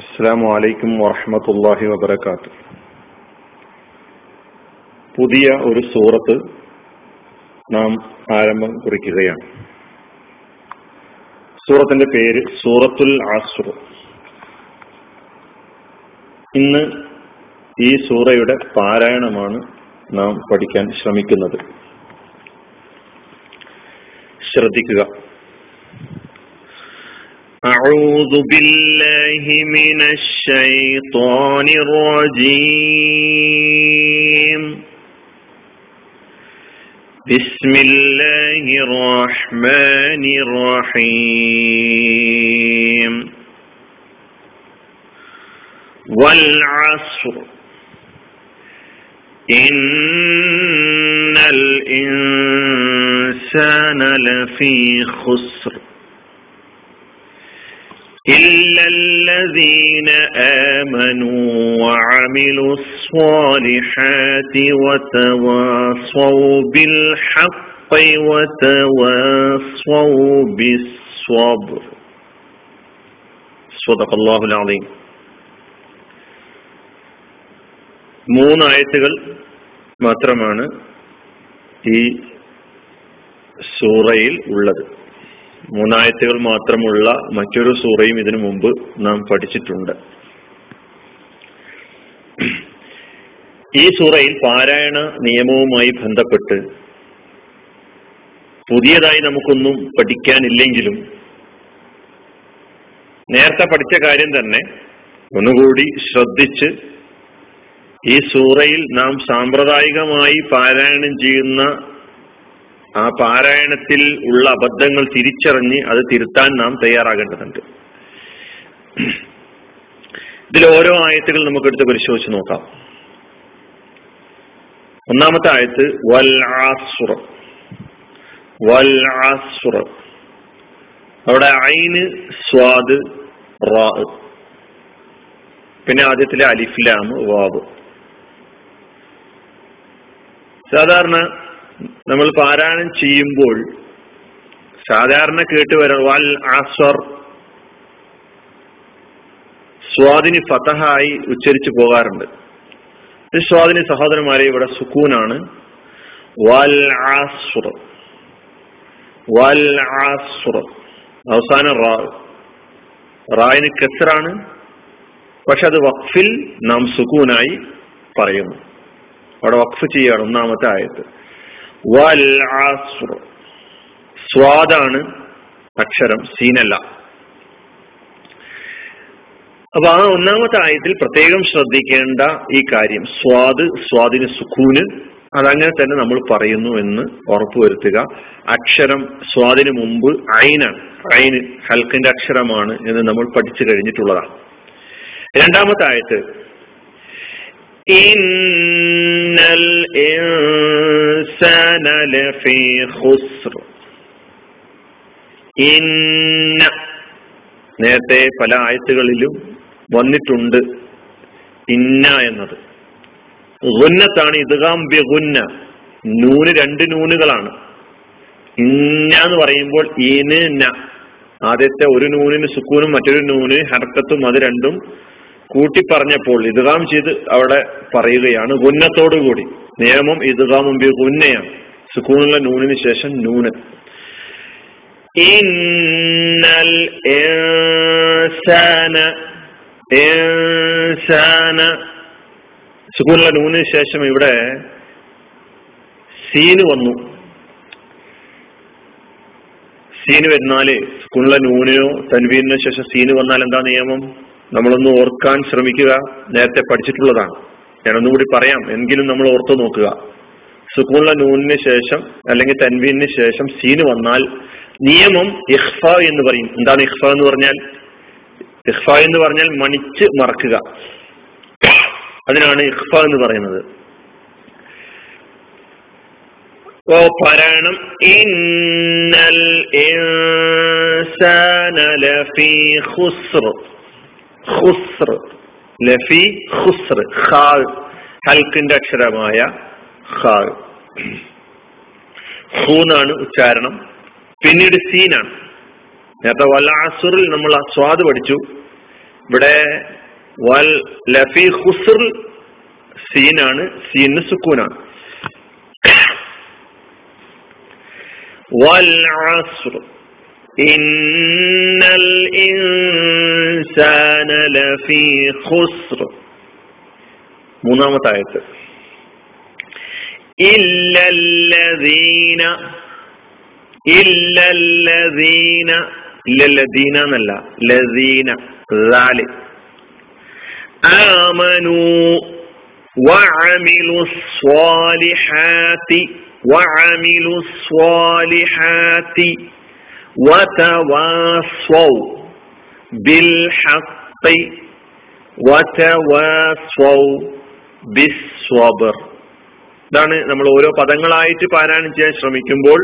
അസ്സാം വലൈക്കും വറഹമത്തല്ലാഹി വബർക്കാത്ത് പുതിയ ഒരു സൂറത്ത് നാം ആരംഭം കുറിക്കുകയാണ്. സൂറത്തിന്റെ പേര് സൂറത്തുൽ ആസുർ ഇന്ന് ഈ സൂറയുടെ പാരായണമാണ് നാം പഠിക്കാൻ ശ്രമിക്കുന്നത്. ശ്രദ്ധിക്കുക. أعوذ بالله من الشيطان الرجيم. بسم الله الرحمن الرحيم. والعصر. إن الإنسان لفي خسر. إلا الذين آمنوا وعملوا الصالحات وتواصوا بالحق وتواصوا بالصبر صدق الله العظيم മൂന്ന് ആയത്തുകൾ മാത്രമാണ് ഈ സൂറയിൽ ഉള്ളത് മൂന്നായത്തുകൾ മാത്രമുള്ള മറ്റൊരു സൂറയും ഇതിനു മുമ്പ് നാം പഠിച്ചിട്ടുണ്ട്. ഈ സൂറയിൽ പാരായണ നിയമവുമായി ബന്ധപ്പെട്ട് പുതിയതായി നമുക്കൊന്നും പഠിക്കാനില്ലെങ്കിലും നേരത്തെ പഠിച്ച കാര്യം തന്നെ ഒന്നുകൂടി ശ്രദ്ധിച്ച് ഈ സൂറയിൽ നാം സാമ്പ്രദായികമായി പാരായണം ചെയ്യുന്ന ആ പാരായണത്തിൽ ഉള്ള അബദ്ധങ്ങൾ തിരിച്ചറിഞ്ഞ് അത് തിരുത്താൻ നാം തയ്യാറാകേണ്ടതുണ്ട്. ഇതിൽ ഓരോ ആയത്തുകൾ നമുക്ക് എടുത്ത് പരിശോധിച്ച് നോക്കാം. ഒന്നാമത്തെ ആയത്ത് വൽ ആസുറ. വൽ അവിടെ ഐന് സ്വാദ് റാ. പിന്നെ ആദ്യത്തിലെ അലിഫ്ലാം വാവ്. സാധാരണ നമ്മൾ പാരായണം ചെയ്യുമ്പോൾ സാധാരണ കേട്ട് വരാം വൽ ആസ്വർ. സ്വാദിനി ഫതഹായി ഉച്ചരിച്ചു പോകാറുണ്ട്. സ്വാദിനി സഹോദരന്മാരെ ഇവിടെ സുക്കൂനാണ്. വൽ ആസുർ വൽ ആസുർ അവസാന റാ. റായിന് കെസറാണ് പക്ഷെ അത് വഖഫിൽ നാം സുക്കൂനായി പറയുന്നു. അവിടെ വഖഫ് ചെയ്യാണ് ഒന്നാമത്തെ ആയത്ത്. വൽ സ്വാദാണ് അക്ഷരം സീനല്ല. അപ്പൊ ആ ഒന്നാമത്തെ ആയത്തിൽ പ്രത്യേകം ശ്രദ്ധിക്കേണ്ട ഈ കാര്യം സ്വാദ് സ്വാദിന് സുഖൂന് അതങ്ങനെ തന്നെ നമ്മൾ പറയുന്നു എന്ന് ഉറപ്പുവരുത്തുക. അക്ഷരം സ്വാദിന് മുമ്പ് ഐനാണ്. ഐന് ഹൽക്കിന്റെ അക്ഷരമാണ് എന്ന് നമ്മൾ പഠിച്ചു കഴിഞ്ഞിട്ടുള്ളതാണ്. രണ്ടാമത്തെ ആയത്ത് إن الإنسان لفي خسر ഇന്ന നേരത്തെ പല ആയത്തുകളിലും വന്നിട്ടുണ്ട് ഇന്ന എന്നത് ഗുന്നത്താണ് ഇദ്ഗാം ബിഗുന്ന നൂന് രണ്ട് നൂനുകളാണ് ഇന്ന എന്ന് പറയുമ്പോൾ ഇന് ന ആദ്യത്തെ ഒരു നൂനിന് സുക്കൂനും മറ്റൊരു നൂന് ഹർക്കത്തും അത് രണ്ടും കൂട്ടി പറഞ്ഞപ്പോൾ ഇദ്ഗാം ചെയ്ത് അവിടെ പറയുകയാണ് ഗുന്നത്തോടുകൂടി നിയമം ബി ഗുന്നയാണ് സുക്കൂണുള്ള നൂനിന് ശേഷം നൂന് ഇന്നൽ സുക്കൂനുള്ള നൂനിന് ശേഷം ഇവിടെ സീന് വന്നു. സീന് വരുന്നാൽ സ്കൂളിലെ നൂനിനോ തൻവീനോ ശേഷം സീന് വന്നാൽ എന്താ നിയമം? നമ്മളൊന്ന് ഓർക്കാൻ ശ്രമിക്കുക. നേരത്തെ പഠിച്ചിട്ടുള്ളതാണ്. ഞാനൊന്നുകൂടി പറയാം. എങ്കിലും നമ്മൾ ഓർത്തു നോക്കുക. സുക്കൂണിലെ നൂനിന് ശേഷം അല്ലെങ്കിൽ തൻവീനു ശേഷം സീന് വന്നാൽ നിയമം ഇഹ്ഫ എന്ന് പറയും. എന്താണ് ഇഹ്ഫ എന്ന് പറഞ്ഞാൽ? ഇഹ്ഫ എന്ന് പറഞ്ഞാൽ മണിച്ച് മറക്കുക. അതിനാണ് ഇഹ്ഫ എന്ന് പറയുന്നത്. ഓ പറയണം. ഇന്നൽ ഇൻസാന ലഫീ ഖുസ്ർ ലഫി ഹുസ്ർ ഹൽക്കിന്റെ അക്ഷരമായ ഹാൾ ഹൂന്നാണ് ഉച്ചാരണം. പിന്നീട് സീനാണ്. നേരത്തെ വൽ അസുറിൽ നമ്മൾ സ്വാദ് പഠിച്ചു. ഇവിടെ വൽ ലഫി ഹുസുറിൽ സീനാണ് സീന് സുക്കൂനാണ്. വൽ അസുർ. إن الإنسان لفي خسر മൂന്നാമത്തെ ആയത്ത് ഇല്ലല്ലദീന ഇല്ലല്ലദീന ഇല്ലല്ലദീന എന്നല്ല ലദീന റാല് ആമനു وعملوا الصالحات وعملوا الصالحات وتواصوا بالحق وتواصوا بالصبر ഇതാണ് നമ്മൾ ഓരോ പദങ്ങളായിട്ട് പാരായണം ചെയ്യാൻ ശ്രമിക്കുമ്പോൾ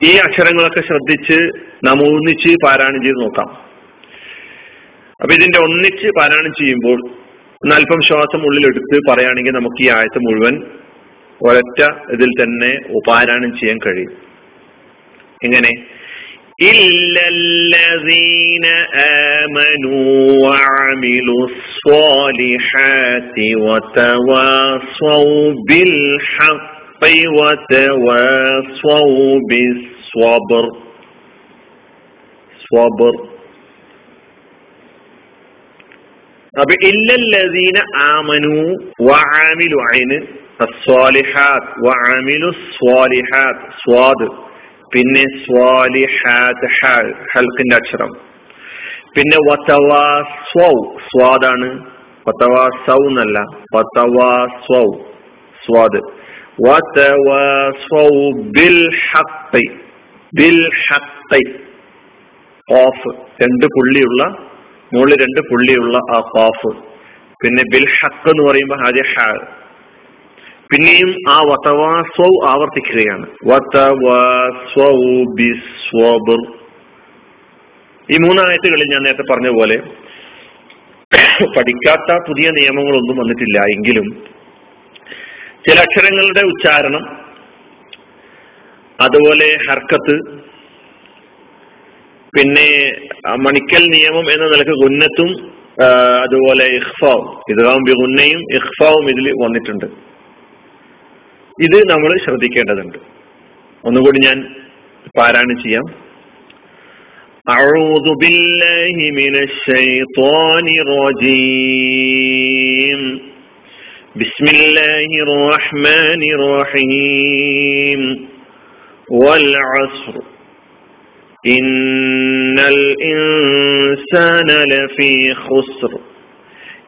ഈ അക്ഷരങ്ങളൊക്കെ ശ്രദ്ധിച്ച് നാം ഒന്നിച്ച് പാരായണം ചെയ്ത് നോക്കാം അപ്പൊ ഇതിന്റെ ഒന്നിച്ച് പാരായണം ചെയ്യുമ്പോൾ അല്പം ശ്വാസം ഉള്ളിലെടുത്ത് പറയുകയാണെങ്കിൽ നമുക്ക് ഈ ആയത്ത് മുഴുവൻ ഒരൊറ്റ ഇതിൽ തന്നെ പാരായണം ചെയ്യാൻ കഴിയും എങ്ങനെ ഇല്ലല്ലദീന ആമനു വഅമിലു സ്വാലിഹാതി വതവാസൗ ബിൽ ഹഖ് വതവാസൗ ബിസ്വബ്ർ സ്വബർ അപ്പൊ ഇല്ലല്ലദീന ആമനു വഅമിലു ഐന് الصالحات وعملوا الصالحات സ്വാദ് പിന്നെ സ്വാലിഹാത്ത് ഹൽക്കിന്റെ അക്ഷരം. പിന്നെ സ്വാദാണ്. സൗ എന്നല്ല സ്വാദ്. വതവാസ്വൗ ബിൽ ബിൽ രണ്ട് പുള്ളിയുള്ള മുകളിൽ രണ്ട് പുള്ളിയുള്ള ആ ഖാഫ്. പിന്നെ ബിൽ ഹക്ക് എന്ന് പറയുമ്പോൾ ആദ്യ ഹ പിന്നെയും ആ വതവാസ്വ ആവർത്തിക്കുകയാണ്. ഈ മൂന്നായത്തുകളിൽ ഞാൻ നേരത്തെ പറഞ്ഞ പോലെ പഠിക്കാത്ത പുതിയ നിയമങ്ങളൊന്നും വന്നിട്ടില്ല എങ്കിലും ചില അക്ഷരങ്ങളുടെ ഉച്ചാരണം അതുപോലെ ഹർക്കത്ത് പിന്നെ മണിക്കൽ നിയമം എന്ന നിലയ്ക്ക് ഗുന്നത്തും അതുപോലെ ഇഹ്ഫാവും ഇതാവും ഗുന്നയും ഇഹ്ഫാവും ഇതിൽ വന്നിട്ടുണ്ട്. ഇത് നമ്മൾ ശ്രദ്ധിക്കേണ്ടതുണ്ട് ഒന്നുകൂടി ഞാൻ പാരായണം ചെയ്യാം أعوذ بالله من الشيطان الرجيم بسم الله الرحمن الرحيم والعصر إن الإنسان لفي خسر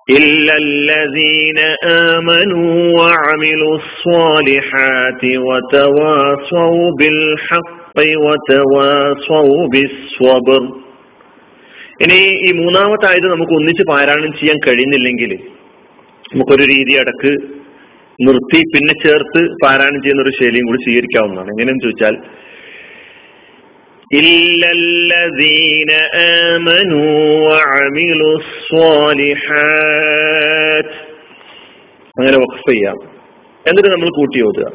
إلا الذين آمنوا وعملوا الصالحات وتواصوا بالحق وتواصوا بالصبر ഇനി ഈ മൂന്നാമത്തെ ആയത് നമുക്ക് ഒന്നിച്ച് പാരായണം ചെയ്യാൻ കഴിയുന്നില്ലെങ്കിൽ നമുക്കൊരു രീതി അടക്ക് നിർത്തി പിന്നെ ചേർത്ത് പാരായണം ചെയ്യുന്ന ഒരു ശൈലിയും കൂടി സ്വീകരിക്കാവുന്നതാണ് എങ്ങനെയെന്ന് ചോദിച്ചാൽ إلا الذين آمنوا وعملوا الصالحات അങ്ങനെ വഖഫ് ചെയ്യാം എന്നിട്ട് നമ്മൾ കൂട്ടി ഓതുക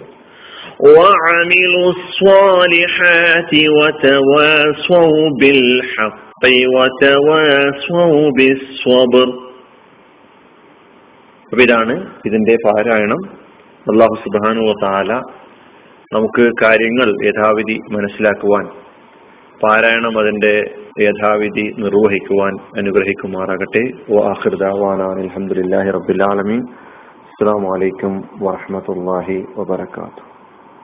وعملوا الصالحات وتواصوا بالحق وتواصوا بالصبر അപ്പൊ ഇതാണ് ഇതിന്റെ പാരായണം അള്ളാഹു സുബാനു താല നമുക്ക് കാര്യങ്ങൾ യഥാവിധി മനസ്സിലാക്കുവാൻ പാരായണം അതിന്റെ യഥാവിധി നിർവഹിക്കുവാൻ അനുഗ്രഹിക്കുമാറാകട്ടെ. അലഹമുല്ലാഹി റബുലാലമീൻ അസ്സാം വലൈക്കും വാഹമത്തല്ലാഹി വബർക്കാത്തു